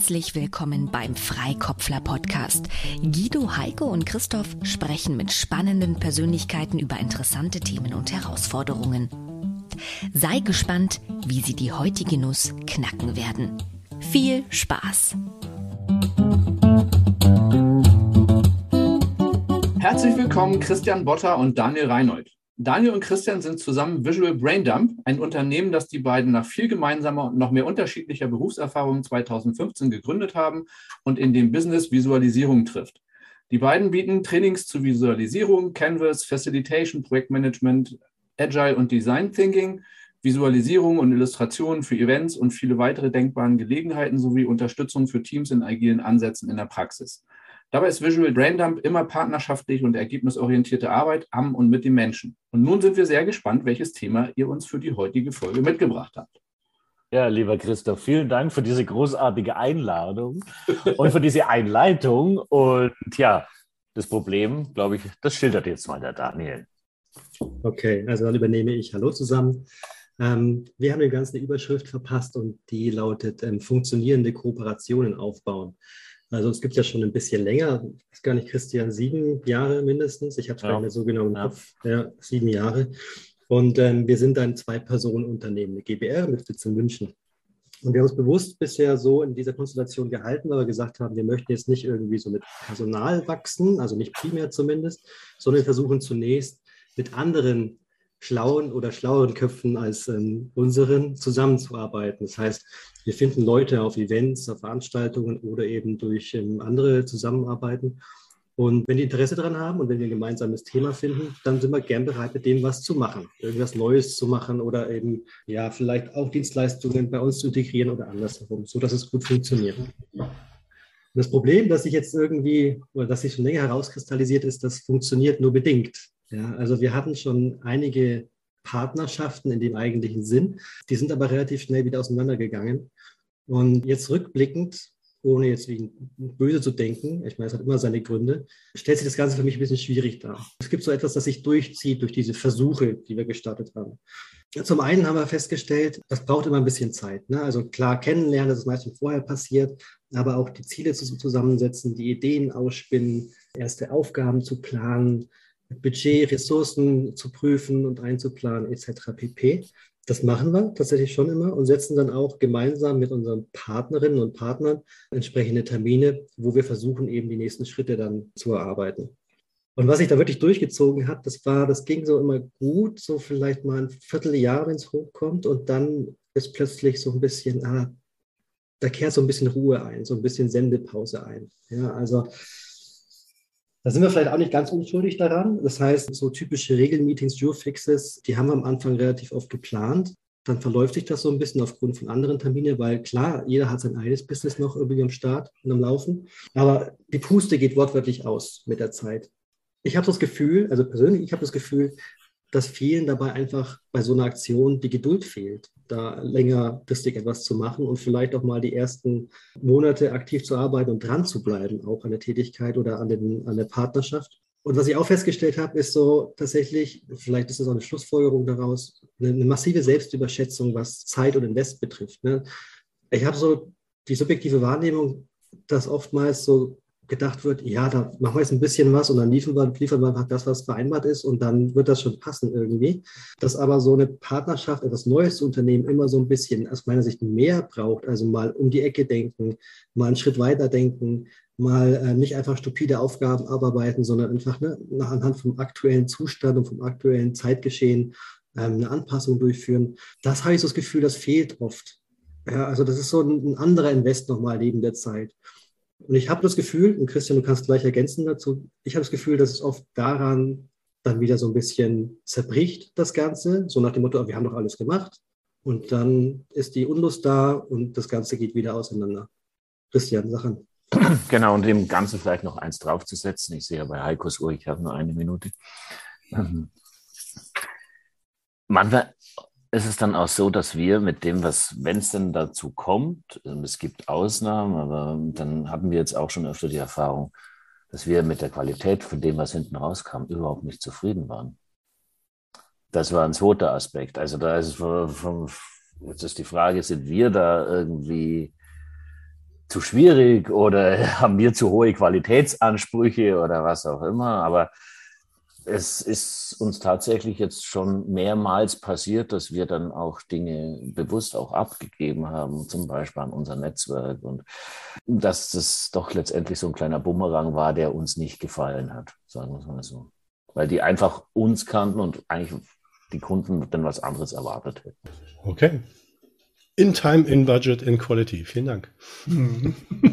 Herzlich willkommen beim Freikopfler Podcast. Guido, Heike und Christoph sprechen mit spannenden Persönlichkeiten über interessante Themen und Herausforderungen. Sei gespannt, wie sie die heutige Nuss knacken werden. Viel Spaß! Herzlich willkommen Christian Botter und Daniel Reinhold. Daniel und Christian sind zusammen Visual Braindump, ein Unternehmen, das die beiden nach viel gemeinsamer und noch mehr unterschiedlicher Berufserfahrung 2015 gegründet haben und in dem Business Visualisierung trifft. Die beiden bieten Trainings zu Visualisierung, Canvas, Facilitation, Projektmanagement, Agile und Design Thinking, Visualisierung und Illustration für Events und viele weitere denkbaren Gelegenheiten sowie Unterstützung für Teams in agilen Ansätzen in der Praxis. Dabei ist Visual Braindump immer partnerschaftliche und ergebnisorientierte Arbeit am und mit den Menschen. Und nun sind wir sehr gespannt, welches Thema ihr uns für die heutige Folge mitgebracht habt. Ja, lieber Christoph, vielen Dank für diese großartige Einladung und für diese Einleitung. Und ja, das Problem, glaube ich, das schildert jetzt mal der Daniel. Okay, also dann übernehme ich. Hallo zusammen. Ähm, wir haben dem Ganzen eine Überschrift verpasst und die lautet ähm, funktionierende Kooperationen aufbauen. Also es gibt ja schon ein bisschen länger, ich weiß gar nicht, Christian, sieben Jahre mindestens. Ich habe es ja. gar nicht so genau im ja. Kopf. Ja, sieben Jahre. Und ähm, wir sind ein Zwei-Personen-Unternehmen, eine GBR mit Sitz in München. Und wir haben uns bewusst bisher so in dieser Konstellation gehalten, weil wir gesagt haben, wir möchten jetzt nicht irgendwie so mit Personal wachsen, also nicht primär zumindest, sondern versuchen zunächst mit anderen schlauen oder schlaueren Köpfen als ähm, unseren zusammenzuarbeiten. Das heißt, wir finden Leute auf Events, auf Veranstaltungen oder eben durch ähm, andere Zusammenarbeiten. Und wenn die Interesse daran haben und wenn wir ein gemeinsames Thema finden, dann sind wir gern bereit, mit dem was zu machen, irgendwas Neues zu machen oder eben ja vielleicht auch Dienstleistungen bei uns zu integrieren oder andersherum, so dass es gut funktioniert. Das Problem, das sich jetzt irgendwie oder das sich schon länger herauskristallisiert, ist, das funktioniert nur bedingt. Ja, also wir hatten schon einige Partnerschaften in dem eigentlichen Sinn, die sind aber relativ schnell wieder auseinandergegangen. Und jetzt rückblickend, ohne jetzt wie böse zu denken, ich meine, es hat immer seine Gründe, stellt sich das Ganze für mich ein bisschen schwierig dar. Es gibt so etwas, das sich durchzieht durch diese Versuche, die wir gestartet haben. Zum einen haben wir festgestellt, das braucht immer ein bisschen Zeit. Ne? Also klar kennenlernen, das ist meistens vorher passiert, aber auch die Ziele zusammensetzen, die Ideen ausspinnen, erste Aufgaben zu planen, Budget, Ressourcen zu prüfen und einzuplanen etc. pp. Das machen wir tatsächlich schon immer und setzen dann auch gemeinsam mit unseren Partnerinnen und Partnern entsprechende Termine, wo wir versuchen, eben die nächsten Schritte dann zu erarbeiten. Und was sich da wirklich durchgezogen hat, das war, das ging so immer gut, so vielleicht mal ein Vierteljahr, wenn es hochkommt und dann ist plötzlich so ein bisschen, ah, da kehrt so ein bisschen Ruhe ein, so ein bisschen Sendepause ein. Ja, also da sind wir vielleicht auch nicht ganz unschuldig daran. Das heißt, so typische Regelmeetings, Jurfixes, die haben wir am Anfang relativ oft geplant. Dann verläuft sich das so ein bisschen aufgrund von anderen Terminen, weil klar, jeder hat sein eigenes Business noch irgendwie am Start und am Laufen. Aber die Puste geht wortwörtlich aus mit der Zeit. Ich habe das Gefühl, also persönlich, ich habe das Gefühl, dass vielen dabei einfach bei so einer Aktion die Geduld fehlt, da längerfristig etwas zu machen und vielleicht auch mal die ersten Monate aktiv zu arbeiten und dran zu bleiben, auch an der Tätigkeit oder an, den, an der Partnerschaft. Und was ich auch festgestellt habe, ist so tatsächlich, vielleicht ist das auch eine Schlussfolgerung daraus, eine, eine massive Selbstüberschätzung, was Zeit und Invest betrifft. Ne? Ich habe so die subjektive Wahrnehmung, dass oftmals so gedacht wird, ja, da machen wir jetzt ein bisschen was und dann liefern wir, liefern wir einfach das, was vereinbart ist und dann wird das schon passen irgendwie. Dass aber so eine Partnerschaft, etwas Neues zu unternehmen, immer so ein bisschen aus meiner Sicht mehr braucht, also mal um die Ecke denken, mal einen Schritt weiter denken, mal äh, nicht einfach stupide Aufgaben abarbeiten, sondern einfach ne, nach anhand vom aktuellen Zustand und vom aktuellen Zeitgeschehen ähm, eine Anpassung durchführen. Das habe ich so das Gefühl, das fehlt oft. Ja, also das ist so ein, ein anderer Invest nochmal neben der Zeit. Und ich habe das Gefühl, und Christian, du kannst gleich ergänzen dazu, ich habe das Gefühl, dass es oft daran dann wieder so ein bisschen zerbricht, das Ganze, so nach dem Motto, wir haben doch alles gemacht. Und dann ist die Unlust da und das Ganze geht wieder auseinander. Christian, Sachen. Genau, und dem Ganzen vielleicht noch eins draufzusetzen. Ich sehe ja bei Heikos Uhr, ich habe nur eine Minute. Mhm. Ist es dann auch so, dass wir mit dem, was, wenn es denn dazu kommt, ähm, es gibt Ausnahmen, aber dann hatten wir jetzt auch schon öfter die Erfahrung, dass wir mit der Qualität von dem, was hinten rauskam, überhaupt nicht zufrieden waren. Das war ein zweiter Aspekt. Also da ist vom, jetzt ist die Frage, sind wir da irgendwie zu schwierig oder haben wir zu hohe Qualitätsansprüche oder was auch immer. Aber es ist uns tatsächlich jetzt schon mehrmals passiert, dass wir dann auch Dinge bewusst auch abgegeben haben, zum Beispiel an unser Netzwerk und dass das doch letztendlich so ein kleiner Bumerang war, der uns nicht gefallen hat, sagen wir es mal so. Weil die einfach uns kannten und eigentlich die Kunden dann was anderes erwartet hätten. Okay. In Time, in Budget, in Quality. Vielen Dank.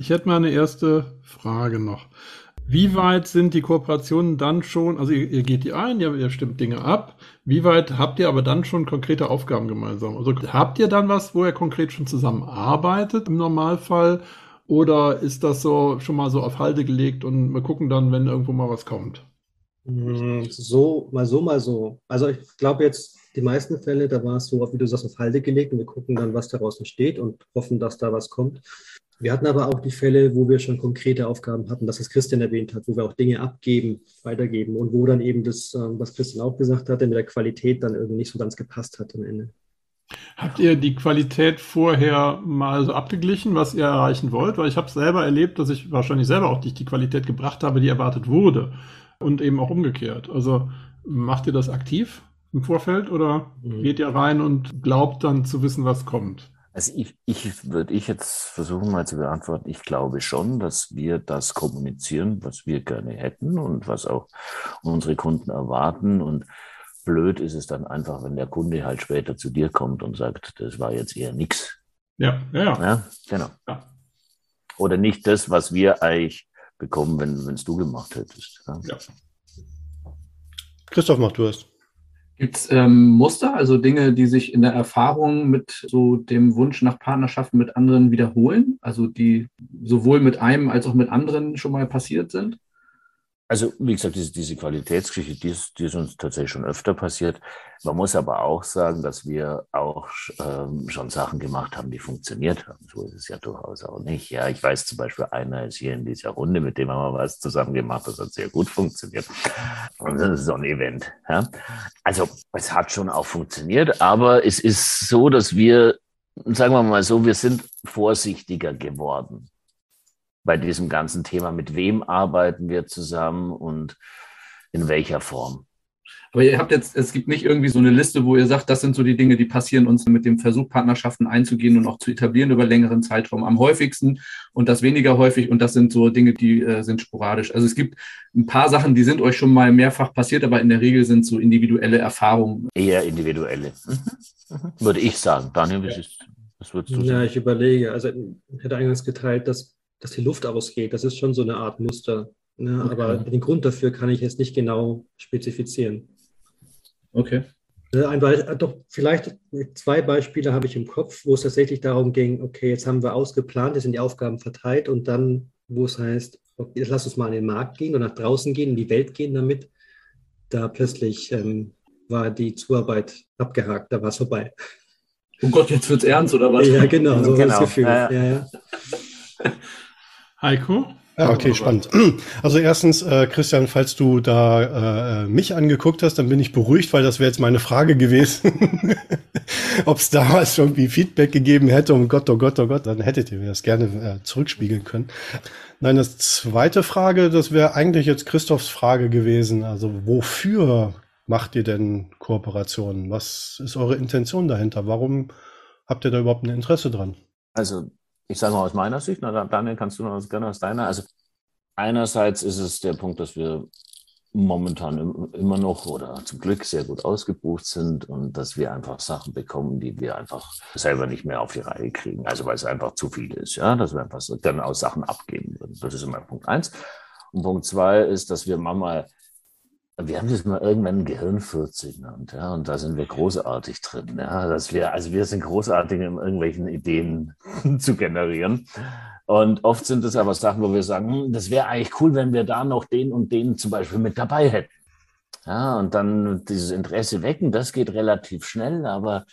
Ich hätte mal eine erste Frage noch. Wie weit sind die Kooperationen dann schon, also ihr, ihr geht die ein, ihr, ihr, stimmt Dinge ab. Wie weit habt ihr aber dann schon konkrete Aufgaben gemeinsam? Also habt ihr dann was, wo ihr konkret schon zusammenarbeitet im Normalfall? Oder ist das so schon mal so auf Halde gelegt und wir gucken dann, wenn irgendwo mal was kommt? Hm, so, mal so, mal so. Also ich glaube jetzt, die meisten Fälle, da war es so, wie du sagst, auf Halde gelegt und wir gucken dann, was daraus entsteht und hoffen, dass da was kommt. Wir hatten aber auch die Fälle, wo wir schon konkrete Aufgaben hatten, das, was Christian erwähnt hat, wo wir auch Dinge abgeben, weitergeben und wo dann eben das, ähm, was Christian auch gesagt hatte, mit der Qualität dann irgendwie nicht so ganz gepasst hat am Ende. Habt ihr die Qualität vorher mal so abgeglichen, was ihr erreichen wollt? Weil ich habe selber erlebt, dass ich wahrscheinlich selber auch nicht die Qualität gebracht habe, die erwartet wurde. Und eben auch umgekehrt. Also macht ihr das aktiv im Vorfeld oder mhm. geht ihr rein und glaubt dann zu wissen, was kommt? Also ich, ich würde ich jetzt versuchen mal zu beantworten. Ich glaube schon, dass wir das kommunizieren, was wir gerne hätten und was auch unsere Kunden erwarten. Und blöd ist es dann einfach, wenn der Kunde halt später zu dir kommt und sagt, das war jetzt eher nichts. Ja, ja, ja. ja genau. Ja. Oder nicht das, was wir eigentlich bekommen, wenn es du gemacht hättest. Ja. ja. Christoph, mach du es. Gibt es ähm, Muster, also Dinge, die sich in der Erfahrung mit so dem Wunsch nach Partnerschaften mit anderen wiederholen, also die sowohl mit einem als auch mit anderen schon mal passiert sind? Also, wie gesagt, diese, diese Qualitätsgeschichte, die ist, die ist uns tatsächlich schon öfter passiert. Man muss aber auch sagen, dass wir auch ähm, schon Sachen gemacht haben, die funktioniert haben. So ist es ja durchaus auch nicht. Ja, ich weiß zum Beispiel, einer ist hier in dieser Runde, mit dem haben wir was zusammen gemacht, das hat sehr gut funktioniert. Und das ist so ein Event. Ja. Also, es hat schon auch funktioniert, aber es ist so, dass wir, sagen wir mal so, wir sind vorsichtiger geworden bei diesem ganzen Thema, mit wem arbeiten wir zusammen und in welcher Form. Aber ihr habt jetzt, es gibt nicht irgendwie so eine Liste, wo ihr sagt, das sind so die Dinge, die passieren uns mit dem Versuch, Partnerschaften einzugehen und auch zu etablieren über längeren Zeitraum am häufigsten und das weniger häufig und das sind so Dinge, die äh, sind sporadisch. Also es gibt ein paar Sachen, die sind euch schon mal mehrfach passiert, aber in der Regel sind so individuelle Erfahrungen. Eher individuelle, mhm. Mhm. würde ich sagen. Daniel, was, ist, was würdest du sagen? Ja, ich überlege. Also ich hätte eingangs geteilt, dass dass die Luft ausgeht. Das ist schon so eine Art Muster. Ne? Okay. Aber den Grund dafür kann ich jetzt nicht genau spezifizieren. Okay. Ne, ein äh, doch vielleicht zwei Beispiele habe ich im Kopf, wo es tatsächlich darum ging, okay, jetzt haben wir ausgeplant, jetzt sind die Aufgaben verteilt und dann, wo es heißt, okay, jetzt lass uns mal an den Markt gehen und nach draußen gehen, in die Welt gehen damit, da plötzlich ähm, war die Zuarbeit abgehakt, da war es vorbei. Oh Gott, jetzt wird es ernst oder was? Ja, genau, so genau. das Gefühl. Ja, ja. Heiko? Ja, okay, spannend. Also erstens, äh, Christian, falls du da äh, mich angeguckt hast, dann bin ich beruhigt, weil das wäre jetzt meine Frage gewesen, ob es damals irgendwie Feedback gegeben hätte. Um Gott, oh Gott, oh Gott, dann hättet ihr mir das gerne äh, zurückspiegeln können. Nein, das zweite Frage, das wäre eigentlich jetzt Christophs Frage gewesen. Also wofür macht ihr denn Kooperationen? Was ist eure Intention dahinter? Warum habt ihr da überhaupt ein Interesse dran? Also ich sage mal aus meiner Sicht, na, Daniel, kannst du noch gerne aus deiner? Also einerseits ist es der Punkt, dass wir momentan immer noch oder zum Glück sehr gut ausgebucht sind und dass wir einfach Sachen bekommen, die wir einfach selber nicht mehr auf die Reihe kriegen. Also weil es einfach zu viel ist, ja, dass wir einfach so dann aus Sachen abgeben würden. Das ist immer Punkt eins. Und Punkt zwei ist, dass wir manchmal wir haben das mal irgendwann Gehirnfurze genannt, ja, und da sind wir großartig drin, ja, dass wir, also wir sind großartig in irgendwelchen Ideen zu generieren. Und oft sind es aber Sachen, wo wir sagen, hm, das wäre eigentlich cool, wenn wir da noch den und den zum Beispiel mit dabei hätten. Ja, und dann dieses Interesse wecken, das geht relativ schnell, aber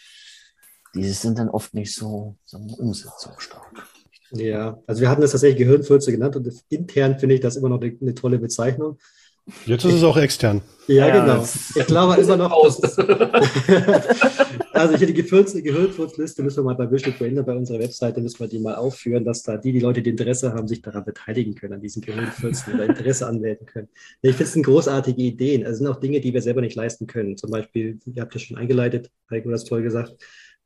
diese sind dann oft nicht so, so umsetzungsstark. Ja, also wir hatten das tatsächlich Gehirnfurze genannt und intern finde ich das immer noch eine, eine tolle Bezeichnung Jetzt ist es auch extern. Ja, ja genau. Ich glaube immer noch. Aus. also hier die Gehirnfurzliste müssen wir mal bei Visual Brainer bei unserer Webseite müssen wir die mal aufführen, dass da die, die Leute, die Interesse haben, sich daran beteiligen können, an diesen Gehirnfurzen oder Interesse anmelden können. Ich finde es sind großartige Ideen. Also sind auch Dinge, die wir selber nicht leisten können. Zum Beispiel, ihr habt ja schon eingeleitet, Heiko, das toll gesagt,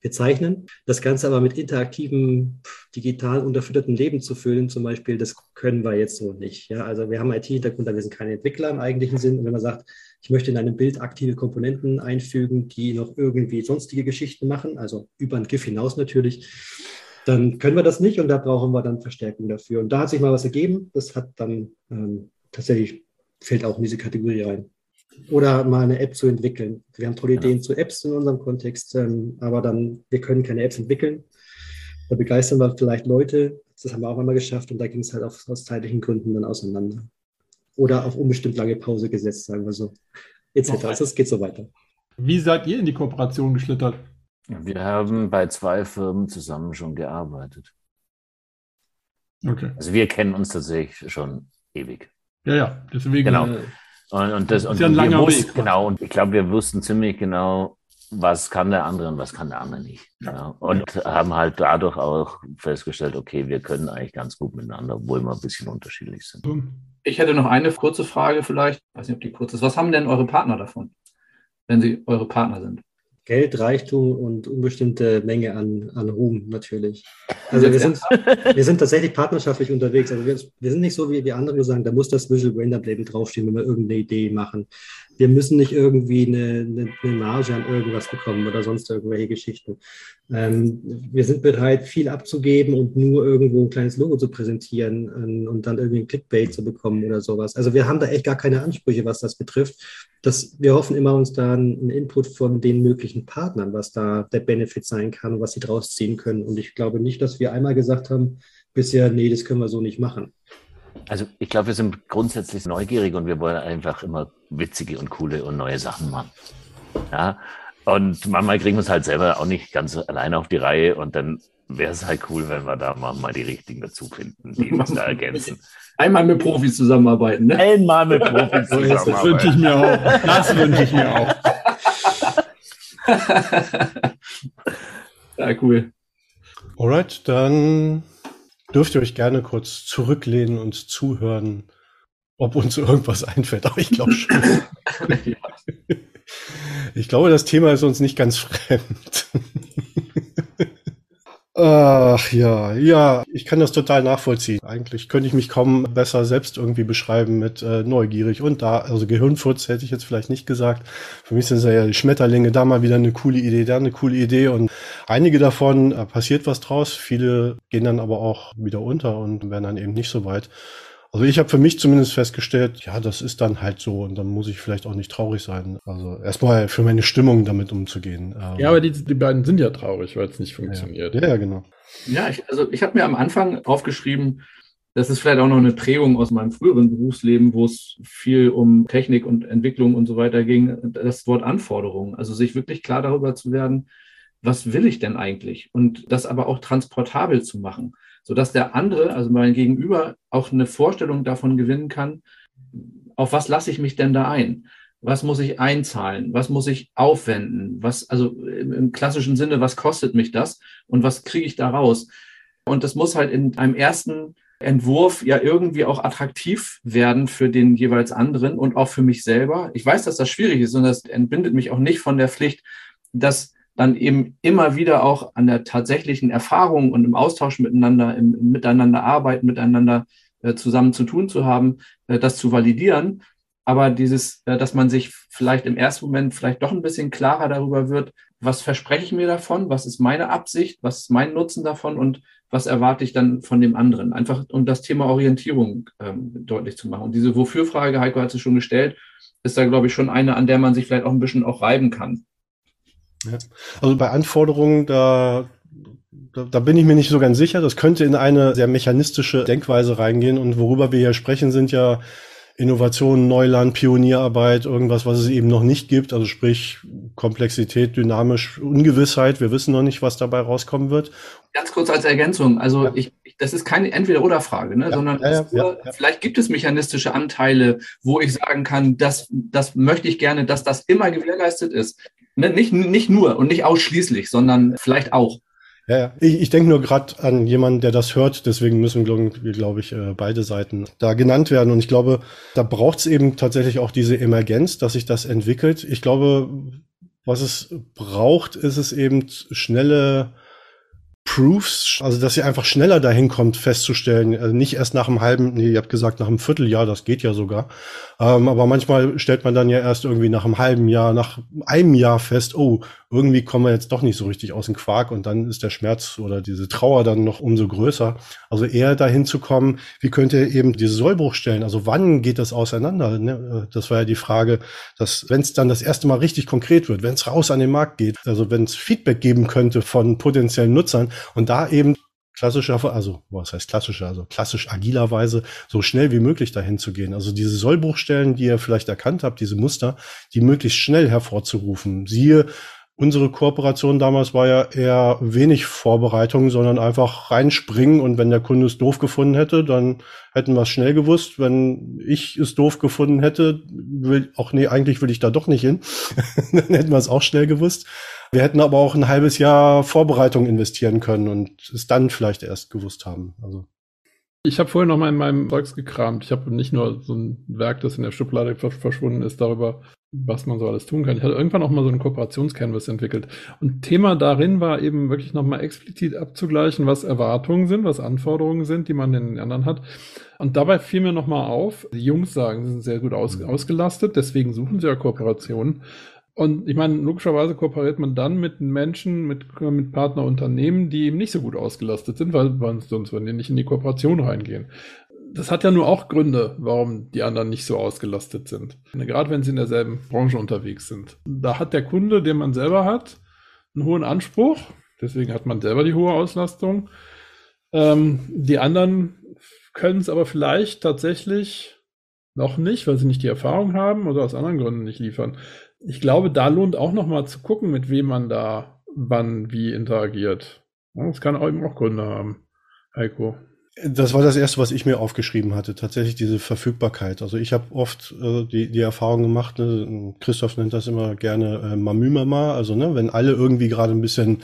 wir zeichnen. Das Ganze aber mit interaktivem, digital unterfütterten Leben zu füllen, zum Beispiel, das können wir jetzt so nicht. Ja, also wir haben IT-Hintergrund, wir sind keine Entwickler im eigentlichen Sinn. Und wenn man sagt, ich möchte in einem Bild aktive Komponenten einfügen, die noch irgendwie sonstige Geschichten machen, also über ein GIF hinaus natürlich, dann können wir das nicht und da brauchen wir dann Verstärkung dafür. Und da hat sich mal was ergeben. Das hat dann ähm, tatsächlich, fällt auch in diese Kategorie rein oder mal eine App zu entwickeln. Wir haben tolle Ideen zu Apps in unserem Kontext, ähm, aber dann, wir können keine Apps entwickeln. Da begeistern wir vielleicht Leute. Das haben wir auch einmal geschafft und da ging es halt auf, aus zeitlichen Gründen dann auseinander. Oder auf unbestimmt lange Pause gesetzt, sagen wir so. Etc. Also es geht so weiter. Wie seid ihr in die Kooperation geschlittert? Wir haben bei zwei Firmen zusammen schon gearbeitet. Okay. Also wir kennen uns tatsächlich schon ewig. Ja, ja, deswegen. Genau. Und, und das, das ist ja ein langer wussten, Weg. Genau, und ich glaube, wir wussten ziemlich genau, was kann der andere und was kann der andere nicht. Ja. Ja. Und ja. haben halt dadurch auch festgestellt, okay, wir können eigentlich ganz gut miteinander, obwohl wir ein bisschen unterschiedlich sind. Ich hätte noch eine kurze Frage vielleicht, ich weiß nicht, ob die kurz ist. Was haben denn eure Partner davon, wenn sie eure Partner sind? Geld, Reichtum und unbestimmte Menge an, an Ruhm natürlich. Also wir sind, wir sind tatsächlich partnerschaftlich unterwegs. Also wir, wir sind nicht so wie die anderen sagen, da muss das Visual Brain Label draufstehen, wenn wir irgendeine Idee machen wir müssen nicht irgendwie eine, eine, eine, Marge an irgendwas bekommen oder sonst irgendwelche Geschichten. Ähm, wir sind bereit, viel abzugeben und nur irgendwo ein kleines Logo zu präsentieren ähm, und dann irgendwie ein Clickbait zu bekommen oder sowas. Also wir haben da echt gar keine Ansprüche, was das betrifft. Das, wir hoffen immer uns da einen Input von den möglichen Partnern, was da der Benefit sein kann, was sie draus ziehen können. Und ich glaube nicht, dass wir einmal gesagt haben, bisher, nee, das können wir so nicht machen. Also ich glaube, wir sind grundsätzlich neugierig und wir wollen einfach immer witzige und coole und neue Sachen machen. Ja. Und manchmal kriegen wir es halt selber auch nicht ganz alleine auf die Reihe und dann wäre es halt cool, wenn wir da mal die richtigen dazu finden, die uns da ergänzen. Einmal mit Profis zusammenarbeiten, ne? Einmal mit Profis zusammenarbeiten. Das wünsche ich mir auch. Das wünsche ich mir auch. ja, cool. Alright, dann dürft ihr euch gerne kurz zurücklehnen und zuhören, ob uns irgendwas einfällt. Aber ich glaube schon. ich glaube, das Thema ist uns nicht ganz fremd. Ach ja, ja, ich kann das total nachvollziehen. Eigentlich könnte ich mich kaum besser selbst irgendwie beschreiben mit äh, neugierig und da, also Gehirnfurz hätte ich jetzt vielleicht nicht gesagt. Für mich sind es ja die Schmetterlinge, da mal wieder eine coole Idee, da eine coole Idee und einige davon äh, passiert was draus, viele gehen dann aber auch wieder unter und werden dann eben nicht so weit. Also ich habe für mich zumindest festgestellt, ja, das ist dann halt so und dann muss ich vielleicht auch nicht traurig sein. Also erstmal für meine Stimmung damit umzugehen. Ja, aber die, die beiden sind ja traurig, weil es nicht funktioniert. Ja, ja genau. Ja, ich, also ich habe mir am Anfang aufgeschrieben, das ist vielleicht auch noch eine Prägung aus meinem früheren Berufsleben, wo es viel um Technik und Entwicklung und so weiter ging, das Wort Anforderungen. Also sich wirklich klar darüber zu werden, was will ich denn eigentlich? Und das aber auch transportabel zu machen sodass der andere, also mein Gegenüber, auch eine Vorstellung davon gewinnen kann, auf was lasse ich mich denn da ein? Was muss ich einzahlen? Was muss ich aufwenden? Was, also im klassischen Sinne, was kostet mich das? Und was kriege ich da raus? Und das muss halt in einem ersten Entwurf ja irgendwie auch attraktiv werden für den jeweils anderen und auch für mich selber. Ich weiß, dass das schwierig ist und das entbindet mich auch nicht von der Pflicht, dass dann eben immer wieder auch an der tatsächlichen Erfahrung und im Austausch miteinander, im, im Miteinander arbeiten, miteinander äh, zusammen zu tun zu haben, äh, das zu validieren. Aber dieses, äh, dass man sich vielleicht im ersten Moment vielleicht doch ein bisschen klarer darüber wird, was verspreche ich mir davon, was ist meine Absicht, was ist mein Nutzen davon und was erwarte ich dann von dem anderen. Einfach um das Thema Orientierung ähm, deutlich zu machen. Und diese Wofür-Frage, Heiko hat sie schon gestellt, ist da, glaube ich, schon eine, an der man sich vielleicht auch ein bisschen auch reiben kann. Ja. Also bei Anforderungen, da, da, da bin ich mir nicht so ganz sicher. Das könnte in eine sehr mechanistische Denkweise reingehen. Und worüber wir hier sprechen, sind ja Innovation, Neuland, Pionierarbeit, irgendwas, was es eben noch nicht gibt. Also sprich Komplexität, dynamisch, Ungewissheit. Wir wissen noch nicht, was dabei rauskommen wird. Ganz kurz als Ergänzung. Also ja. ich, ich das ist keine Entweder-Oder-Frage, ne? Ja, sondern nur, vielleicht gibt es mechanistische Anteile, wo ich sagen kann, das, das möchte ich gerne, dass das immer gewährleistet ist. Ne? Nicht, nicht nur und nicht ausschließlich, sondern vielleicht auch. Ja. Ich, ich denke nur gerade an jemanden, der das hört. Deswegen müssen, glaube glaub ich, äh, beide Seiten da genannt werden. Und ich glaube, da braucht es eben tatsächlich auch diese Emergenz, dass sich das entwickelt. Ich glaube, was es braucht, ist es eben schnelle Proofs, also dass ihr einfach schneller dahin kommt, festzustellen, also nicht erst nach einem halben, nee, ihr habt gesagt nach einem Vierteljahr, das geht ja sogar. Ähm, aber manchmal stellt man dann ja erst irgendwie nach einem halben Jahr, nach einem Jahr fest, oh, irgendwie kommen wir jetzt doch nicht so richtig aus dem Quark und dann ist der Schmerz oder diese Trauer dann noch umso größer. Also eher dahin zu kommen, wie könnt ihr eben diese Sollbruch stellen? Also wann geht das auseinander? Ne? Das war ja die Frage, dass wenn es dann das erste Mal richtig konkret wird, wenn es raus an den Markt geht, also wenn es Feedback geben könnte von potenziellen Nutzern und da eben klassischer, also was heißt klassischer, also klassisch agilerweise so schnell wie möglich dahin zu gehen. Also diese Sollbruchstellen, die ihr vielleicht erkannt habt, diese Muster, die möglichst schnell hervorzurufen. Siehe Unsere Kooperation damals war ja eher wenig Vorbereitung, sondern einfach reinspringen und wenn der Kunde es doof gefunden hätte, dann hätten wir es schnell gewusst. Wenn ich es doof gefunden hätte, will, auch nee, eigentlich will ich da doch nicht hin, dann hätten wir es auch schnell gewusst. Wir hätten aber auch ein halbes Jahr Vorbereitung investieren können und es dann vielleicht erst gewusst haben. Also. Ich habe vorhin noch mal in meinem Zeugs gekramt. Ich habe nicht nur so ein Werk, das in der Schublade verschwunden ist, darüber was man so alles tun kann. Ich hatte irgendwann auch mal so einen Kooperationscanvas entwickelt. Und Thema darin war eben wirklich nochmal explizit abzugleichen, was Erwartungen sind, was Anforderungen sind, die man den anderen hat. Und dabei fiel mir nochmal auf, die Jungs sagen, sie sind sehr gut aus, ausgelastet, deswegen suchen sie ja Kooperationen. Und ich meine, logischerweise kooperiert man dann mit Menschen, mit, mit Partnerunternehmen, die eben nicht so gut ausgelastet sind, weil, sonst würden die nicht in die Kooperation reingehen das hat ja nur auch Gründe, warum die anderen nicht so ausgelastet sind. Gerade wenn sie in derselben Branche unterwegs sind. Da hat der Kunde, den man selber hat, einen hohen Anspruch. Deswegen hat man selber die hohe Auslastung. Ähm, die anderen können es aber vielleicht tatsächlich noch nicht, weil sie nicht die Erfahrung haben oder aus anderen Gründen nicht liefern. Ich glaube, da lohnt auch noch mal zu gucken, mit wem man da wann wie interagiert. Das kann auch eben auch Gründe haben. Heiko. Das war das Erste, was ich mir aufgeschrieben hatte, tatsächlich diese Verfügbarkeit. Also ich habe oft äh, die, die Erfahrung gemacht, ne, Christoph nennt das immer gerne äh, Mamümama, also ne, wenn alle irgendwie gerade ein bisschen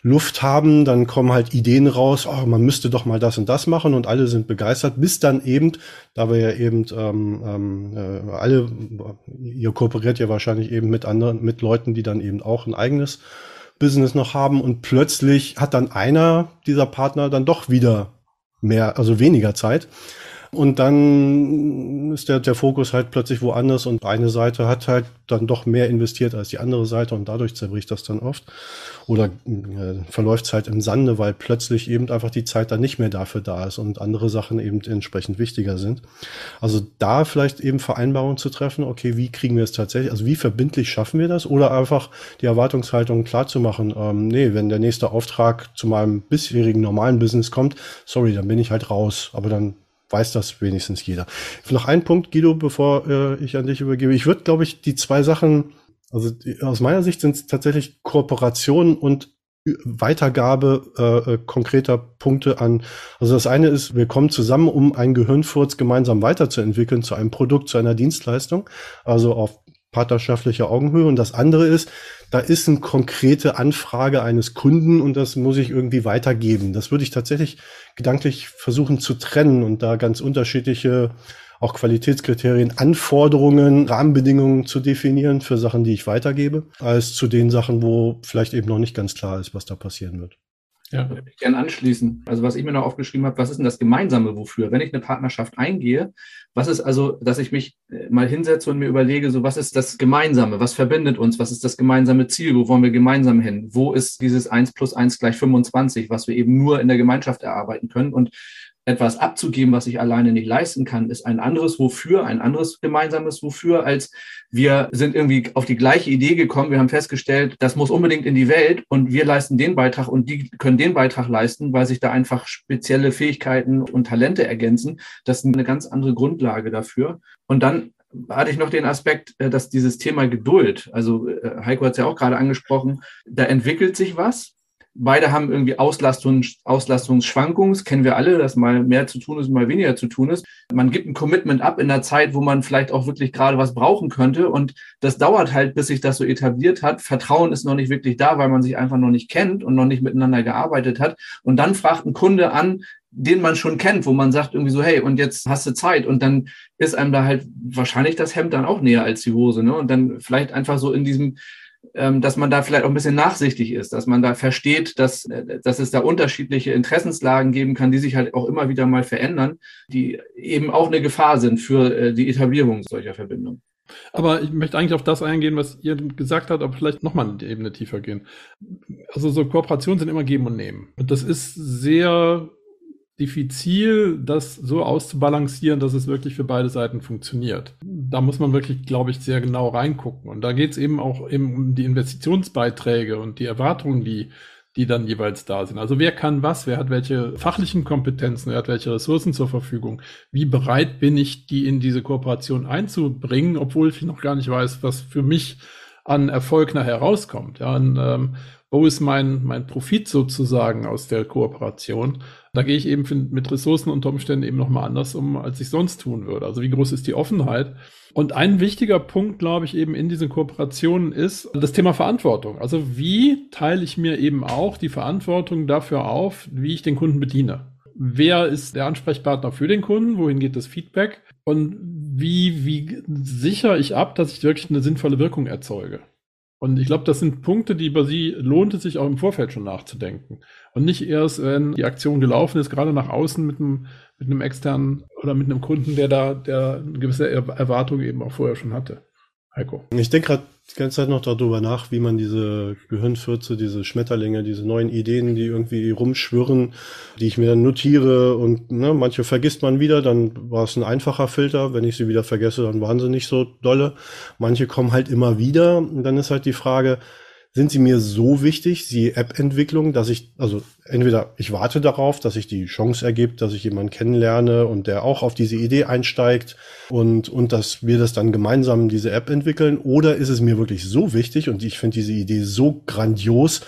Luft haben, dann kommen halt Ideen raus, oh, man müsste doch mal das und das machen und alle sind begeistert, bis dann eben, da wir ja eben ähm, ähm, äh, alle, ihr kooperiert ja wahrscheinlich eben mit anderen, mit Leuten, die dann eben auch ein eigenes Business noch haben und plötzlich hat dann einer dieser Partner dann doch wieder mehr, also weniger Zeit. Und dann ist der, der Fokus halt plötzlich woanders und eine Seite hat halt dann doch mehr investiert als die andere Seite und dadurch zerbricht das dann oft. Oder äh, verläuft es halt im Sande, weil plötzlich eben einfach die Zeit dann nicht mehr dafür da ist und andere Sachen eben entsprechend wichtiger sind. Also da vielleicht eben Vereinbarungen zu treffen, okay, wie kriegen wir es tatsächlich, also wie verbindlich schaffen wir das? Oder einfach die Erwartungshaltung klar zu machen, ähm, nee, wenn der nächste Auftrag zu meinem bisherigen normalen Business kommt, sorry, dann bin ich halt raus. Aber dann weiß das wenigstens jeder. Noch ein Punkt, Guido, bevor äh, ich an dich übergebe. Ich würde, glaube ich, die zwei Sachen, also die, aus meiner Sicht sind es tatsächlich Kooperation und Weitergabe äh, äh, konkreter Punkte an. Also das eine ist, wir kommen zusammen, um einen Gehirnfurz gemeinsam weiterzuentwickeln zu einem Produkt, zu einer Dienstleistung, also auf partnerschaftlicher Augenhöhe. Und das andere ist, da ist eine konkrete Anfrage eines Kunden und das muss ich irgendwie weitergeben. Das würde ich tatsächlich gedanklich versuchen zu trennen und da ganz unterschiedliche auch Qualitätskriterien, Anforderungen, Rahmenbedingungen zu definieren für Sachen, die ich weitergebe, als zu den Sachen, wo vielleicht eben noch nicht ganz klar ist, was da passieren wird. Ja, würde ich gerne anschließen. Also was ich mir noch aufgeschrieben habe, was ist denn das Gemeinsame wofür? Wenn ich eine Partnerschaft eingehe, was ist also, dass ich mich äh, mal hinsetze und mir überlege, so was ist das Gemeinsame? Was verbindet uns? Was ist das gemeinsame Ziel? Wo wollen wir gemeinsam hin? Wo ist dieses 1 plus 1 gleich 25, was wir eben nur in der Gemeinschaft erarbeiten können? Und etwas abzugeben, was ich alleine nicht leisten kann, ist ein anderes Wofür, ein anderes gemeinsames Wofür, als wir sind irgendwie auf die gleiche Idee gekommen. Wir haben festgestellt, das muss unbedingt in die Welt und wir leisten den Beitrag und die können den Beitrag leisten, weil sich da einfach spezielle Fähigkeiten und Talente ergänzen. Das ist eine ganz andere Grundlage dafür. Und dann hatte ich noch den Aspekt, äh, dass dieses Thema Geduld, also äh, Heiko hat es ja auch gerade angesprochen, da entwickelt sich was Beide haben irgendwie Auslastungs Auslastungsschwankungen, das kennen wir alle, dass mal mehr zu tun ist, mal weniger zu tun ist. Man gibt ein Commitment ab in der Zeit, wo man vielleicht auch wirklich gerade was brauchen könnte. Und das dauert halt, bis sich das so etabliert hat. Vertrauen ist noch nicht wirklich da, weil man sich einfach noch nicht kennt und noch nicht miteinander gearbeitet hat. Und dann fragt ein Kunde an, den man schon kennt, wo man sagt irgendwie so, hey, und jetzt hast du Zeit. Und dann ist einem da halt wahrscheinlich das Hemd dann auch näher als die Hose. Ne? Und dann vielleicht einfach so in diesem dass man da vielleicht auch ein bisschen nachsichtig ist, dass man da versteht, dass, äh, dass es da unterschiedliche Interessenslagen geben kann, die sich halt auch immer wieder mal verändern, die eben auch eine Gefahr sind für äh, die Etablierung solcher Verbindungen. Aber ich möchte eigentlich auf das eingehen, was ihr gesagt habt, aber vielleicht nochmal eine Ebene tiefer gehen. Also so Kooperationen sind immer geben und nehmen. Und das ist sehr diffizil, das so auszubalancieren, dass es wirklich für beide Seiten funktioniert. Da muss man wirklich, glaube ich, sehr genau reingucken. Und da geht es eben auch eben um die Investitionsbeiträge und die Erwartungen, die, die dann jeweils da sind. Also wer kann was, wer hat welche fachlichen Kompetenzen, wer hat welche Ressourcen zur Verfügung, wie bereit bin ich, die in diese Kooperation einzubringen, obwohl ich noch gar nicht weiß, was für mich an Erfolg nachher rauskommt. Ja, und, ähm, wo ist mein, mein Profit sozusagen aus der Kooperation? Da gehe ich eben mit Ressourcen unter Umständen eben nochmal anders um, als ich sonst tun würde. Also wie groß ist die Offenheit? Und ein wichtiger Punkt, glaube ich, eben in diesen Kooperationen ist das Thema Verantwortung. Also wie teile ich mir eben auch die Verantwortung dafür auf, wie ich den Kunden bediene? Wer ist der Ansprechpartner für den Kunden? Wohin geht das Feedback? Und wie, wie sichere ich ab, dass ich wirklich eine sinnvolle Wirkung erzeuge? Und ich glaube, das sind Punkte, die über sie lohnt es sich auch im Vorfeld schon nachzudenken. Und nicht erst, wenn die Aktion gelaufen ist, gerade nach außen mit einem, mit einem externen oder mit einem Kunden, der da, der eine gewisse Erwartung eben auch vorher schon hatte. Heiko. Ich denke gerade die ganze Zeit noch darüber nach, wie man diese Gehirnfürze, diese Schmetterlinge, diese neuen Ideen, die irgendwie rumschwirren, die ich mir dann notiere und ne, manche vergisst man wieder, dann war es ein einfacher Filter. Wenn ich sie wieder vergesse, dann waren sie nicht so dolle. Manche kommen halt immer wieder und dann ist halt die Frage, sind sie mir so wichtig, die App-Entwicklung, dass ich, also entweder ich warte darauf, dass sich die Chance ergibt, dass ich jemanden kennenlerne und der auch auf diese Idee einsteigt und, und dass wir das dann gemeinsam diese App entwickeln, oder ist es mir wirklich so wichtig und ich finde diese Idee so grandios,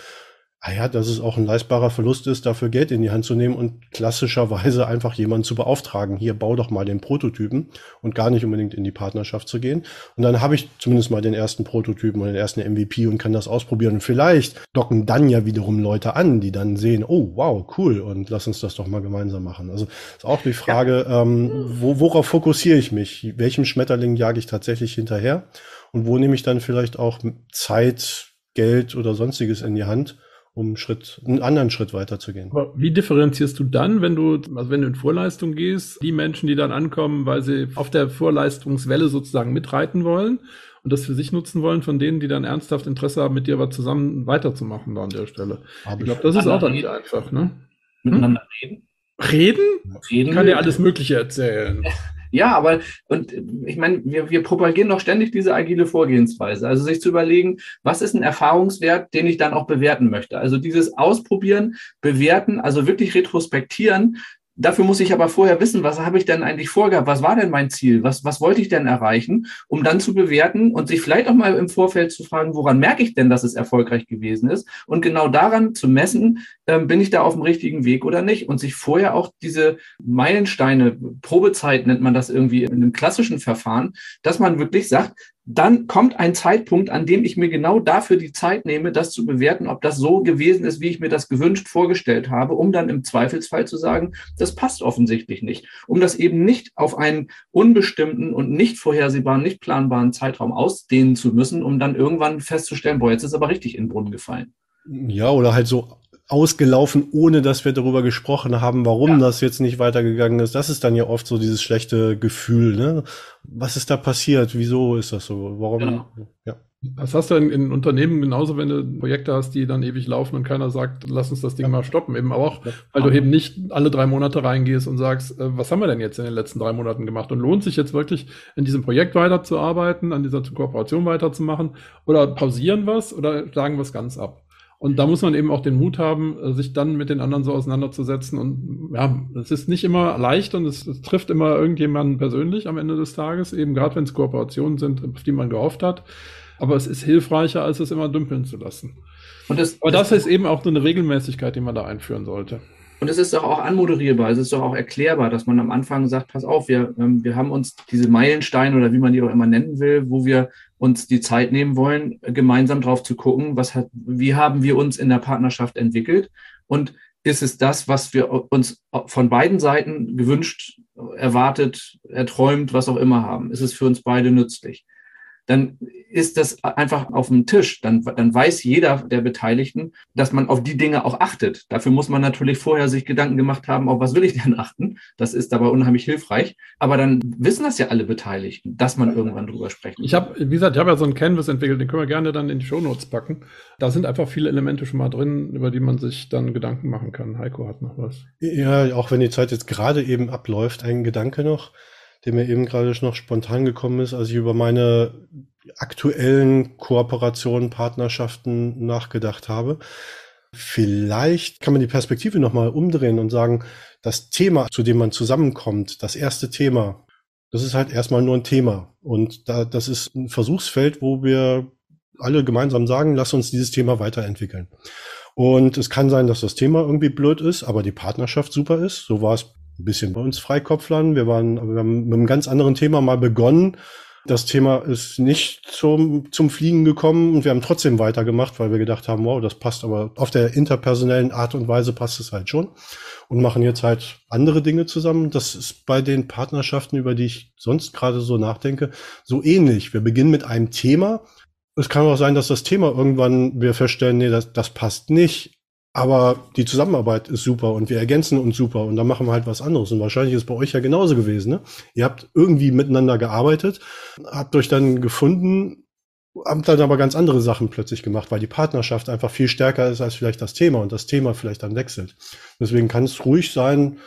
ah ja, dass es auch ein leistbarer Verlust ist, dafür Geld in die Hand zu nehmen und klassischerweise einfach jemanden zu beauftragen. Hier, bau doch mal den Prototypen und gar nicht unbedingt in die Partnerschaft zu gehen. Und dann habe ich zumindest mal den ersten Prototypen und den ersten MVP und kann das ausprobieren. Und vielleicht docken dann ja wiederum Leute an, die dann sehen, oh, wow, cool, und lass uns das doch mal gemeinsam machen. Also ist auch die Frage, ja. ähm, wo, worauf fokussiere ich mich? Welchem Schmetterling jage ich tatsächlich hinterher? Und wo nehme ich dann vielleicht auch Zeit, Geld oder sonstiges in die Hand? Um einen Schritt, einen anderen Schritt weiterzugehen. Aber wie differenzierst du dann, wenn du, also wenn du in Vorleistung gehst, die Menschen, die dann ankommen, weil sie auf der Vorleistungswelle sozusagen mitreiten wollen und das für sich nutzen wollen, von denen, die dann ernsthaft Interesse haben, mit dir was zusammen weiterzumachen da an der Stelle? Aber ich glaube, das ist auch dann nicht einfach, ne? Miteinander hm? reden. Reden? Reden? Kann dir alles Mögliche erzählen. Ja, aber und ich meine, wir, wir propagieren doch ständig diese agile Vorgehensweise. Also sich zu überlegen, was ist ein Erfahrungswert, den ich dann auch bewerten möchte. Also dieses Ausprobieren, bewerten, also wirklich retrospektieren, Dafür muss ich aber vorher wissen, was habe ich denn eigentlich vorgehabt? Was war denn mein Ziel? Was, was wollte ich denn erreichen? Um dann zu bewerten und sich vielleicht auch mal im Vorfeld zu fragen, woran merke ich denn, dass es erfolgreich gewesen ist? Und genau daran zu messen, ähm, bin ich da auf dem richtigen Weg oder nicht? Und sich vorher auch diese Meilensteine, Probezeit nennt man das irgendwie in einem klassischen Verfahren, dass man wirklich sagt, dann kommt ein Zeitpunkt, an dem ich mir genau dafür die Zeit nehme, das zu bewerten, ob das so gewesen ist, wie ich mir das gewünscht vorgestellt habe, um dann im Zweifelsfall zu sagen, das passt offensichtlich nicht. Um das eben nicht auf einen unbestimmten und nicht vorhersehbaren, nicht planbaren Zeitraum ausdehnen zu müssen, um dann irgendwann festzustellen, boah, jetzt ist aber richtig in den Brunnen gefallen. Ja, oder halt so ausgelaufen, ohne dass wir darüber gesprochen haben, warum ja. das jetzt nicht weitergegangen ist. Das ist dann ja oft so dieses schlechte Gefühl. Ne? Was ist da passiert? Wieso ist das so? Warum? Genau. Ja. Das hast du in, in, Unternehmen genauso, wenn du Projekte hast, die dann ewig laufen und keiner sagt, lass uns das Ding ja. mal stoppen. Eben auch, weil du eben nicht alle drei Monate reingehst und sagst, äh, was haben wir denn jetzt in den letzten drei Monaten gemacht? Und lohnt sich jetzt wirklich in diesem Projekt weiterzuarbeiten, an dieser Kooperation weiterzumachen oder pausieren was oder sagen wir es ganz ab? Und da muss man eben auch den Mut haben, äh, sich dann mit den anderen so auseinanderzusetzen. Und ja, es ist nicht immer leicht und es, es trifft immer irgendjemanden persönlich am Ende des Tages, eben gerade wenn es Kooperationen sind, auf die man gehofft hat. Aber es ist hilfreicher, als es immer dümpeln zu lassen. Und das, Aber das, das ist eben auch so eine Regelmäßigkeit, die man da einführen sollte. Und es ist doch auch anmoderierbar, es ist doch auch erklärbar, dass man am Anfang sagt, pass auf, wir, ähm, wir haben uns diese Meilensteine oder wie man die auch immer nennen will, wo wir uns die Zeit nehmen wollen, gemeinsam drauf zu gucken, was hat, wie haben wir uns in der Partnerschaft entwickelt und ist es das, was wir uns von beiden Seiten gewünscht, erwartet, erträumt, was auch immer haben? Ist es für uns beide nützlich? Dann ist das einfach auf dem Tisch. Dann, dann weiß jeder der Beteiligten, dass man auf die Dinge auch achtet. Dafür muss man natürlich vorher sich Gedanken gemacht haben, auf was will ich denn achten. Das ist dabei unheimlich hilfreich. Aber dann wissen das ja alle Beteiligten, dass man irgendwann drüber sprechen Ich habe, wie gesagt, ich habe ja so einen Canvas entwickelt, den können wir gerne dann in die Shownotes packen. Da sind einfach viele Elemente schon mal drin, über die man sich dann Gedanken machen kann. Heiko hat noch was. Ja, auch wenn die Zeit jetzt gerade eben abläuft, ein Gedanke noch der mir eben gerade noch spontan gekommen ist, als ich über meine aktuellen Kooperationen, Partnerschaften nachgedacht habe. Vielleicht kann man die Perspektive nochmal umdrehen und sagen, das Thema, zu dem man zusammenkommt, das erste Thema, das ist halt erstmal nur ein Thema. Und da, das ist ein Versuchsfeld, wo wir alle gemeinsam sagen, lass uns dieses Thema weiterentwickeln. Und es kann sein, dass das Thema irgendwie blöd ist, aber die Partnerschaft super ist. So war es ein bisschen bei uns Freikopflern. Wir waren, wir haben mit einem ganz anderen Thema mal begonnen. Das Thema ist nicht zum, zum Fliegen gekommen und wir haben trotzdem weitergemacht, weil wir gedacht haben, wow, das passt aber auf der interpersonellen Art und Weise passt es halt schon und machen jetzt halt andere Dinge zusammen. Das ist bei den Partnerschaften, über die ich sonst gerade so nachdenke, so ähnlich. Wir beginnen mit einem Thema. Es kann auch sein, dass das Thema irgendwann wir feststellen, nee, das, das passt nicht. Aber die Zusammenarbeit ist super und wir ergänzen uns super und dann machen wir halt was anderes. Und wahrscheinlich ist es bei euch ja genauso gewesen. Ne? Ihr habt irgendwie miteinander gearbeitet, habt euch dann gefunden, habt dann aber ganz andere Sachen plötzlich gemacht, weil die Partnerschaft einfach viel stärker ist als vielleicht das Thema und das Thema vielleicht dann wechselt. Deswegen kann es ruhig sein,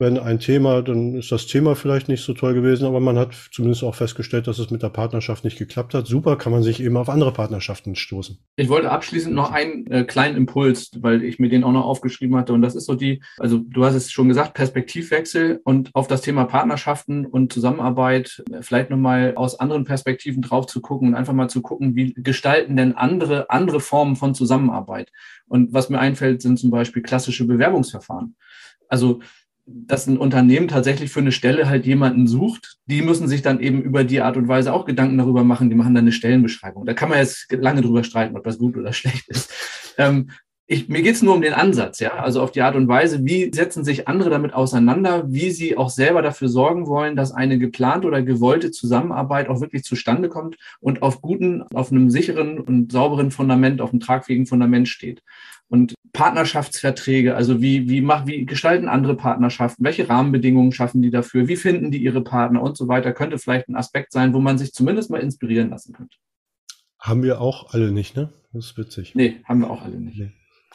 wenn ein Thema, dann ist das Thema vielleicht nicht so toll gewesen, aber man hat zumindest auch festgestellt, dass es mit der Partnerschaft nicht geklappt hat. Super, kann man sich eben auf andere Partnerschaften stoßen. Ich wollte abschließend noch einen äh, kleinen Impuls, weil ich mir den auch noch aufgeschrieben hatte. Und das ist so die, also du hast es schon gesagt, Perspektivwechsel und auf das Thema Partnerschaften und Zusammenarbeit äh, vielleicht nochmal aus anderen Perspektiven drauf zu gucken und einfach mal zu gucken, wie gestalten denn andere, andere Formen von Zusammenarbeit. Und was mir einfällt, sind zum Beispiel klassische Bewerbungsverfahren. Also dass ein Unternehmen tatsächlich für eine Stelle halt jemanden sucht, die müssen sich dann eben über die Art und Weise auch Gedanken darüber machen, die machen dann eine Stellenbeschreibung. Da kann man jetzt lange drüber streiten, ob das gut oder schlecht ist. Ähm, ich, mir geht es nur um den Ansatz, ja, also auf die Art und Weise, wie setzen sich andere damit auseinander, wie sie auch selber dafür sorgen wollen, dass eine geplante oder gewollte Zusammenarbeit auch wirklich zustande kommt und auf guten, auf einem sicheren und sauberen Fundament, auf einem tragfähigen Fundament steht. Und Partnerschaftsverträge, also wie, wie, mach, wie gestalten andere Partnerschaften, welche Rahmenbedingungen schaffen die dafür, wie finden die ihre Partner und so weiter, könnte vielleicht ein Aspekt sein, wo man sich zumindest mal inspirieren lassen könnte. Haben wir auch alle nicht, ne? Das ist witzig. Nee, haben wir auch alle nicht. Nee.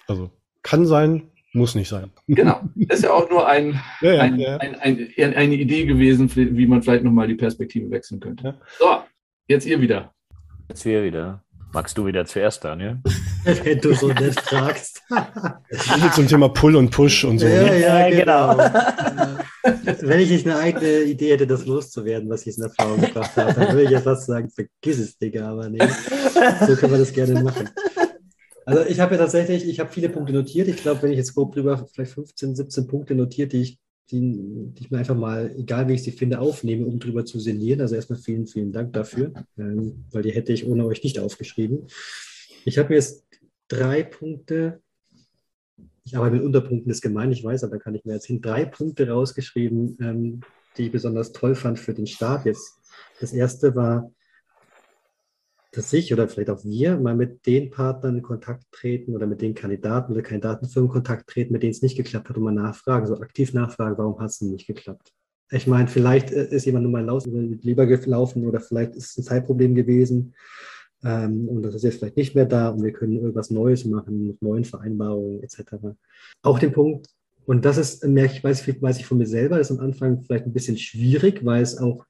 Also kann sein, muss nicht sein. Genau. Das ist ja auch nur ein, ja, ja, ein, ja. Ein, ein, eine Idee gewesen, wie man vielleicht nochmal die Perspektive wechseln könnte. So, jetzt ihr wieder. Jetzt wir wieder. Magst du wieder zuerst, Daniel? Wenn du so nett fragst. zum Thema Pull und Push und so. Ja, ne? ja, genau. genau. Wenn ich nicht eine eigene Idee hätte, das loszuwerden, was ich in Erfahrung gebracht habe, dann würde ich ja fast sagen, vergiss es, Digga, aber nee. So können wir das gerne machen. Also ich habe ja tatsächlich, ich habe viele Punkte notiert. Ich glaube, wenn ich jetzt grob drüber vielleicht 15, 17 Punkte notiert, die ich die, die ich mir einfach mal, egal wie ich sie finde, aufnehme, um drüber zu sinnieren. Also erstmal vielen, vielen Dank dafür, ähm, weil die hätte ich ohne euch nicht aufgeschrieben. Ich habe mir jetzt drei Punkte, ich arbeite mit Unterpunkten, das ist gemein, ich weiß, aber da kann ich mir jetzt hin, drei Punkte rausgeschrieben, ähm, die ich besonders toll fand für den Start jetzt. Das erste war, dass ich oder vielleicht auch wir mal mit den Partnern in Kontakt treten oder mit den Kandidaten oder Kandidatenfirmen in Kontakt treten, mit denen es nicht geklappt hat und mal nachfragen, so aktiv nachfragen, warum hat es nicht geklappt? Ich meine, vielleicht äh, ist jemand nur mal lieber gelaufen oder vielleicht ist es ein Zeitproblem gewesen ähm, und das ist jetzt vielleicht nicht mehr da und wir können irgendwas Neues machen mit neuen Vereinbarungen etc. Auch den Punkt, und das ist, merke ich, weiß, weiß ich von mir selber, ist am Anfang vielleicht ein bisschen schwierig, weil es auch,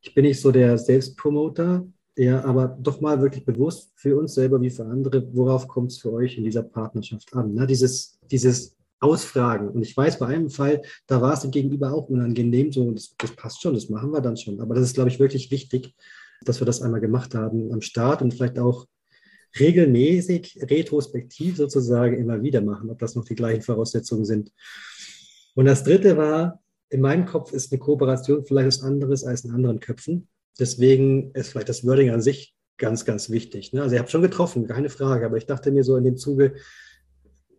ich bin nicht so der Selbstpromoter, ja, aber doch mal wirklich bewusst für uns selber wie für andere, worauf kommt es für euch in dieser Partnerschaft an? Ne? Dieses, dieses Ausfragen. Und ich weiß, bei einem Fall, da war es dem Gegenüber auch unangenehm, so, das, das passt schon, das machen wir dann schon. Aber das ist, glaube ich, wirklich wichtig, dass wir das einmal gemacht haben am Start und vielleicht auch regelmäßig, retrospektiv sozusagen immer wieder machen, ob das noch die gleichen Voraussetzungen sind. Und das dritte war, in meinem Kopf ist eine Kooperation vielleicht was anderes als in anderen Köpfen. Deswegen ist vielleicht das Wording an sich ganz, ganz wichtig. Ne? Also ich habe schon getroffen, keine Frage, aber ich dachte mir so in dem Zuge,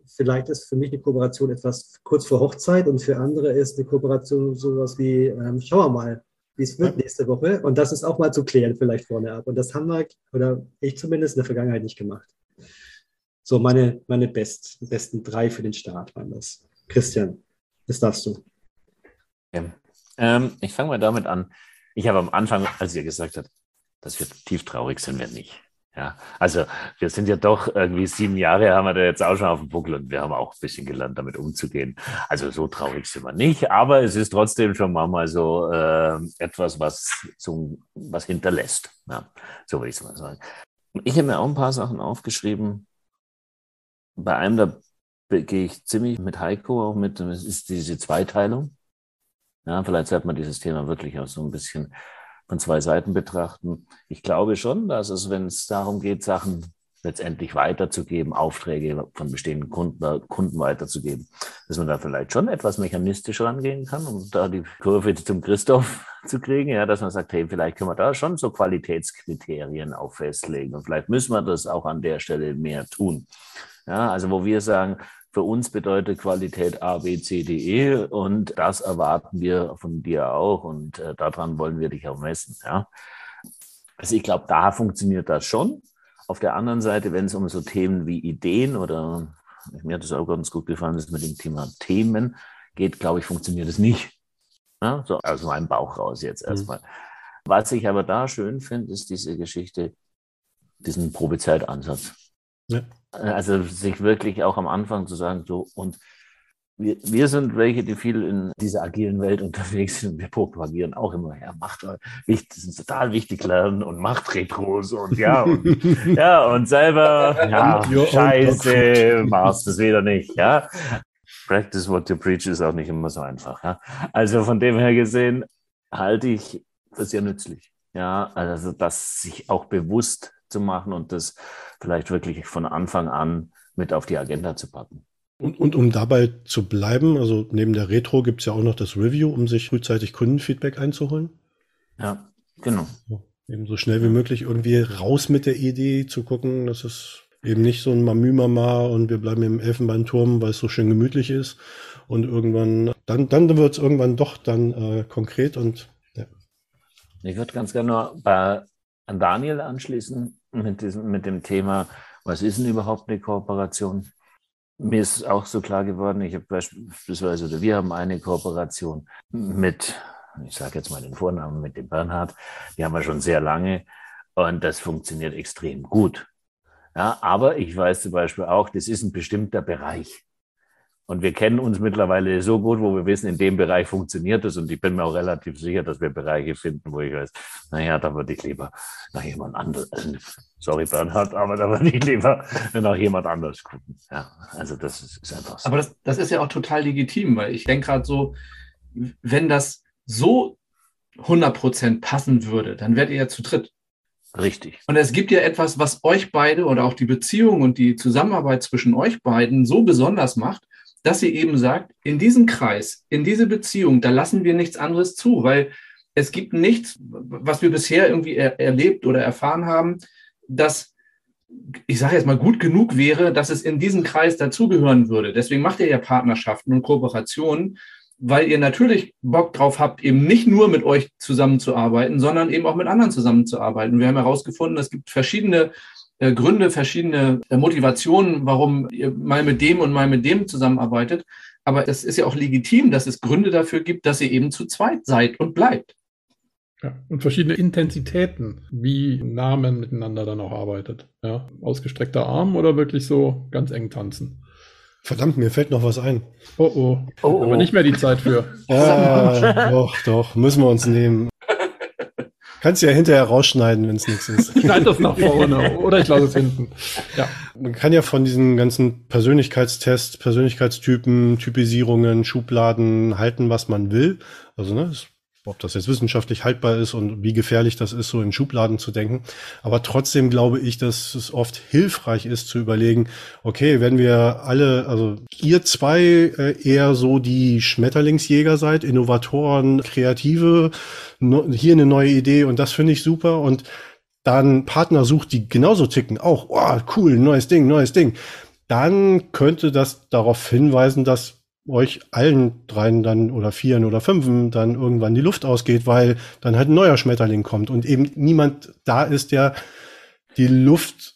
vielleicht ist für mich eine Kooperation etwas kurz vor Hochzeit und für andere ist eine Kooperation sowas wie, ähm, schauen wir mal, wie es wird nächste Woche. Und das ist auch mal zu klären, vielleicht vorne ab. Und das haben wir, oder ich zumindest in der Vergangenheit nicht gemacht. So, meine, meine best, besten drei für den Start waren das. Christian, das darfst du. Ja. Ähm, ich fange mal damit an. Ich habe am Anfang, als ihr gesagt habt, dass wir tief traurig sind, wir nicht. Ja, also wir sind ja doch irgendwie sieben Jahre haben wir da jetzt auch schon auf dem Buckel und wir haben auch ein bisschen gelernt, damit umzugehen. Also so traurig sind wir nicht, aber es ist trotzdem schon manchmal so äh, etwas, was so was hinterlässt. Ja, so würde ich es mal sagen. Ich habe mir auch ein paar Sachen aufgeschrieben. Bei einem, da gehe ich ziemlich mit Heiko auch mit, das ist diese Zweiteilung. Ja, vielleicht sollte man dieses Thema wirklich auch so ein bisschen von zwei Seiten betrachten. Ich glaube schon, dass es, wenn es darum geht, Sachen letztendlich weiterzugeben, Aufträge von bestehenden Kunden, Kunden weiterzugeben, dass man da vielleicht schon etwas mechanistisch rangehen kann, um da die Kurve zum Christoph zu kriegen, ja, dass man sagt, hey, vielleicht können wir da schon so Qualitätskriterien auch festlegen und vielleicht müssen wir das auch an der Stelle mehr tun. Ja, also wo wir sagen, für uns bedeutet Qualität A, B, C, D, E und das erwarten wir von dir auch und äh, daran wollen wir dich auch messen. Ja? Also ich glaube, da funktioniert das schon. Auf der anderen Seite, wenn es um so Themen wie Ideen oder mir hat es auch ganz gut gefallen, dass mit dem Thema Themen geht, glaube ich, funktioniert es nicht. Ja? So aus meinem Bauch raus jetzt mhm. erstmal. Mhm. Was ich aber da schön finde, ist diese Geschichte, diesen Probezeitansatz. Ja. Also sich wirklich auch am Anfang zu sagen, so und wir, wir sind welche, die viel in dieser agilen Welt unterwegs sind. Wir propagieren auch immer, ja, macht wichtig, ist total wichtig lernen und macht Retros und ja, und, ja, und selber, ja, scheiße, machst es wieder nicht, ja. Practice what you preach ist auch nicht immer so einfach, ja. Also von dem her gesehen halte ich das sehr nützlich, ja, also das sich auch bewusst zu machen und das vielleicht wirklich von Anfang an mit auf die Agenda zu packen. Und, und um dabei zu bleiben, also neben der Retro gibt es ja auch noch das Review, um sich frühzeitig Kundenfeedback einzuholen. Ja, genau. So, eben so schnell wie möglich irgendwie raus mit der Idee zu gucken, dass es eben nicht so ein Mamü-Mama und wir bleiben im Elfenbeinturm, weil es so schön gemütlich ist. Und irgendwann, dann, dann wird es irgendwann doch dann äh, konkret und ja. Ich würde ganz gerne bei an Daniel anschließen mit, diesem, mit dem Thema, was ist denn überhaupt eine Kooperation? Mir ist auch so klar geworden, ich habe beispielsweise, oder wir haben eine Kooperation mit, ich sage jetzt mal den Vornamen, mit dem Bernhard, die haben wir schon sehr lange und das funktioniert extrem gut. Ja, aber ich weiß zum Beispiel auch, das ist ein bestimmter Bereich. Und wir kennen uns mittlerweile so gut, wo wir wissen, in dem Bereich funktioniert es. Und ich bin mir auch relativ sicher, dass wir Bereiche finden, wo ich weiß, naja, da würde ich lieber nach jemand anderes, also, sorry Bernhard, aber da würde ich lieber nach jemand anderes gucken. Ja, also das ist, ist einfach so. Aber das, das ist ja auch total legitim, weil ich denke gerade so, wenn das so 100% passen würde, dann wärt ihr ja zu dritt. Richtig. Und es gibt ja etwas, was euch beide oder auch die Beziehung und die Zusammenarbeit zwischen euch beiden so besonders macht, dass sie eben sagt, in diesem Kreis, in diese Beziehung, da lassen wir nichts anderes zu, weil es gibt nichts, was wir bisher irgendwie er erlebt oder erfahren haben, dass, ich sage jetzt mal, gut genug wäre, dass es in diesen Kreis dazugehören würde. Deswegen macht ihr ja Partnerschaften und Kooperationen, weil ihr natürlich Bock drauf habt, eben nicht nur mit euch zusammenzuarbeiten, sondern eben auch mit anderen zusammenzuarbeiten. Wir haben herausgefunden, es gibt verschiedene Gründe, verschiedene äh, Motivationen, warum ihr mal mit dem und mal mit dem zusammenarbeitet. Aber es ist ja auch legitim, dass es Gründe dafür gibt, dass ihr eben zu zweit seid und bleibt. Ja, und verschiedene Intensitäten, wie nah man miteinander dann auch arbeitet. Ja, ausgestreckter Arm oder wirklich so ganz eng tanzen. Verdammt, mir fällt noch was ein. Oh oh. oh, oh. Aber nicht mehr die Zeit für. Ja, doch, doch, müssen wir uns nehmen. Kannst du ja hinterher rausschneiden, wenn es nichts ist. Schneid das nach vorne oder ich lasse es hinten. Ja. Man kann ja von diesen ganzen Persönlichkeitstests, Persönlichkeitstypen, Typisierungen, Schubladen halten, was man will. Also ne, es ob das jetzt wissenschaftlich haltbar ist und wie gefährlich das ist, so in Schubladen zu denken. Aber trotzdem glaube ich, dass es oft hilfreich ist zu überlegen, okay, wenn wir alle, also ihr zwei äh, eher so die Schmetterlingsjäger seid, Innovatoren, Kreative, hier eine neue Idee und das finde ich super und dann Partner sucht, die genauso ticken, auch, oh, cool, neues Ding, neues Ding, dann könnte das darauf hinweisen, dass euch allen dreien dann oder vieren oder fünfen dann irgendwann die Luft ausgeht, weil dann halt ein neuer Schmetterling kommt und eben niemand da ist, der die Luft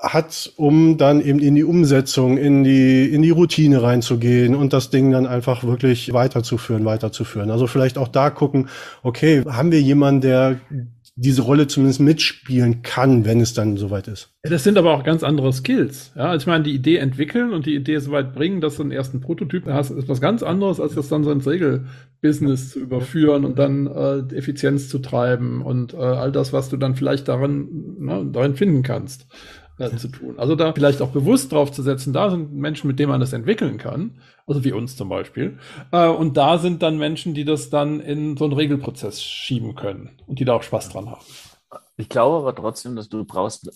hat, um dann eben in die Umsetzung, in die, in die Routine reinzugehen und das Ding dann einfach wirklich weiterzuführen, weiterzuführen. Also vielleicht auch da gucken, okay, haben wir jemanden, der diese Rolle zumindest mitspielen kann, wenn es dann soweit ist. Das sind aber auch ganz andere Skills. Ja, also ich meine, die Idee entwickeln und die Idee so weit bringen, dass du einen ersten Prototyp hast, ist was ganz anderes, als das dann so ins Regelbusiness zu überführen und dann äh, Effizienz zu treiben und äh, all das, was du dann vielleicht darin, ne, darin finden kannst äh, zu tun. Also da vielleicht auch bewusst drauf zu setzen, da sind Menschen, mit denen man das entwickeln kann, also wie uns zum Beispiel. Äh, und da sind dann Menschen, die das dann in so einen Regelprozess schieben können und die da auch Spaß dran haben. Ich glaube aber trotzdem, dass du brauchst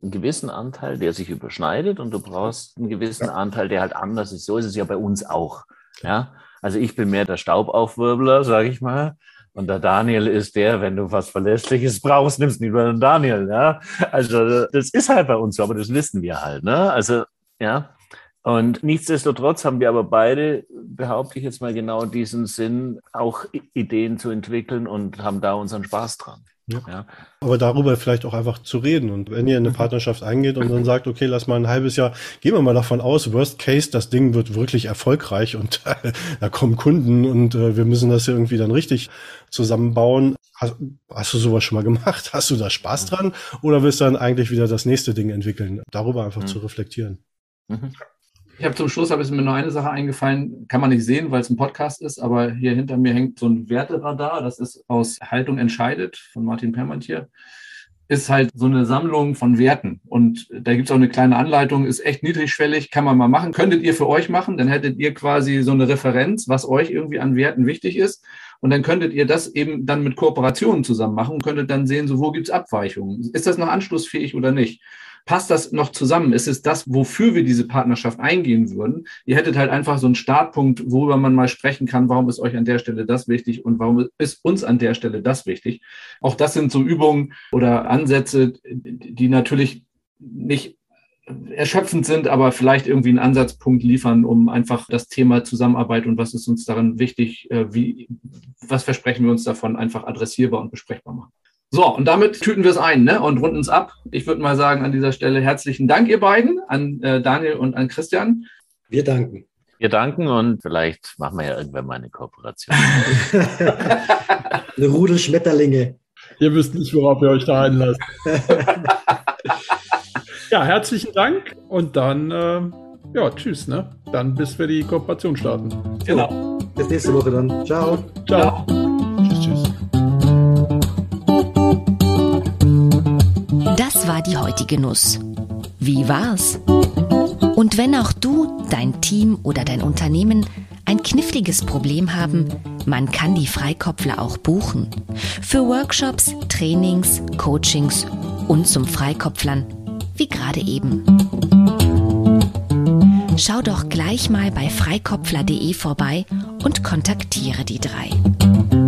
einen gewissen Anteil, der sich überschneidet und du brauchst einen gewissen ja. Anteil, der halt anders ist. So ist es ja bei uns auch. Ja, also ich bin mehr der Staubaufwirbler, sage ich mal. Und der Daniel ist der, wenn du was Verlässliches brauchst, nimmst du lieber den Daniel. Ja? Also das ist halt bei uns so, aber das wissen wir halt. Ne? Also ja. Und nichtsdestotrotz haben wir aber beide, behaupte ich jetzt mal genau diesen Sinn, auch Ideen zu entwickeln und haben da unseren Spaß dran. Ja. ja. Aber darüber vielleicht auch einfach zu reden. Und wenn ihr in eine Partnerschaft eingeht und dann sagt, okay, lass mal ein halbes Jahr, gehen wir mal davon aus, worst case, das Ding wird wirklich erfolgreich und äh, da kommen Kunden und äh, wir müssen das irgendwie dann richtig zusammenbauen. Hast, hast, du sowas schon mal gemacht? Hast du da Spaß dran? Oder willst du dann eigentlich wieder das nächste Ding entwickeln? Darüber einfach mhm. zu reflektieren. Mhm. Ich habe zum Schluss habe ich mir nur eine Sache eingefallen, kann man nicht sehen, weil es ein Podcast ist, aber hier hinter mir hängt so ein Werteradar, das ist aus Haltung entscheidet von Martin Permantier. Ist halt so eine Sammlung von Werten. Und da gibt es auch eine kleine Anleitung, ist echt niedrigschwellig, kann man mal machen. Könntet ihr für euch machen, dann hättet ihr quasi so eine Referenz, was euch irgendwie an Werten wichtig ist. Und dann könntet ihr das eben dann mit Kooperationen zusammen machen und könntet dann sehen, so wo gibt's Abweichungen. Ist das noch anschlussfähig oder nicht? Passt das noch zusammen? Ist es das, wofür wir diese Partnerschaft eingehen würden? Ihr hättet halt einfach so einen Startpunkt, worüber man mal sprechen kann, warum ist euch an der Stelle das wichtig und warum ist uns an der Stelle das wichtig? Auch das sind so Übungen oder Ansätze, die natürlich nicht erschöpfend sind, aber vielleicht irgendwie einen Ansatzpunkt liefern, um einfach das Thema Zusammenarbeit und was ist uns darin wichtig, äh, wie, was versprechen wir uns davon, einfach adressierbar und besprechbar machen. So, und damit tüten wir es ein ne? und runden es ab. Ich würde mal sagen, an dieser Stelle herzlichen Dank, ihr beiden, an äh, Daniel und an Christian. Wir danken. Wir danken und vielleicht machen wir ja irgendwann mal eine Kooperation. eine Rudel Schmetterlinge. Ihr wisst nicht, worauf ihr euch da einlasst. ja, herzlichen Dank und dann, äh, ja, tschüss, ne? Dann bis wir die Kooperation starten. Genau. Bis nächste Woche dann. Ciao. Ciao. Ciao. War die heutige Nuss. Wie war's? Und wenn auch du, dein Team oder dein Unternehmen ein kniffliges Problem haben, man kann die Freikopfler auch buchen. Für Workshops, Trainings, Coachings und zum Freikopflern, wie gerade eben. Schau doch gleich mal bei freikopfler.de vorbei und kontaktiere die drei.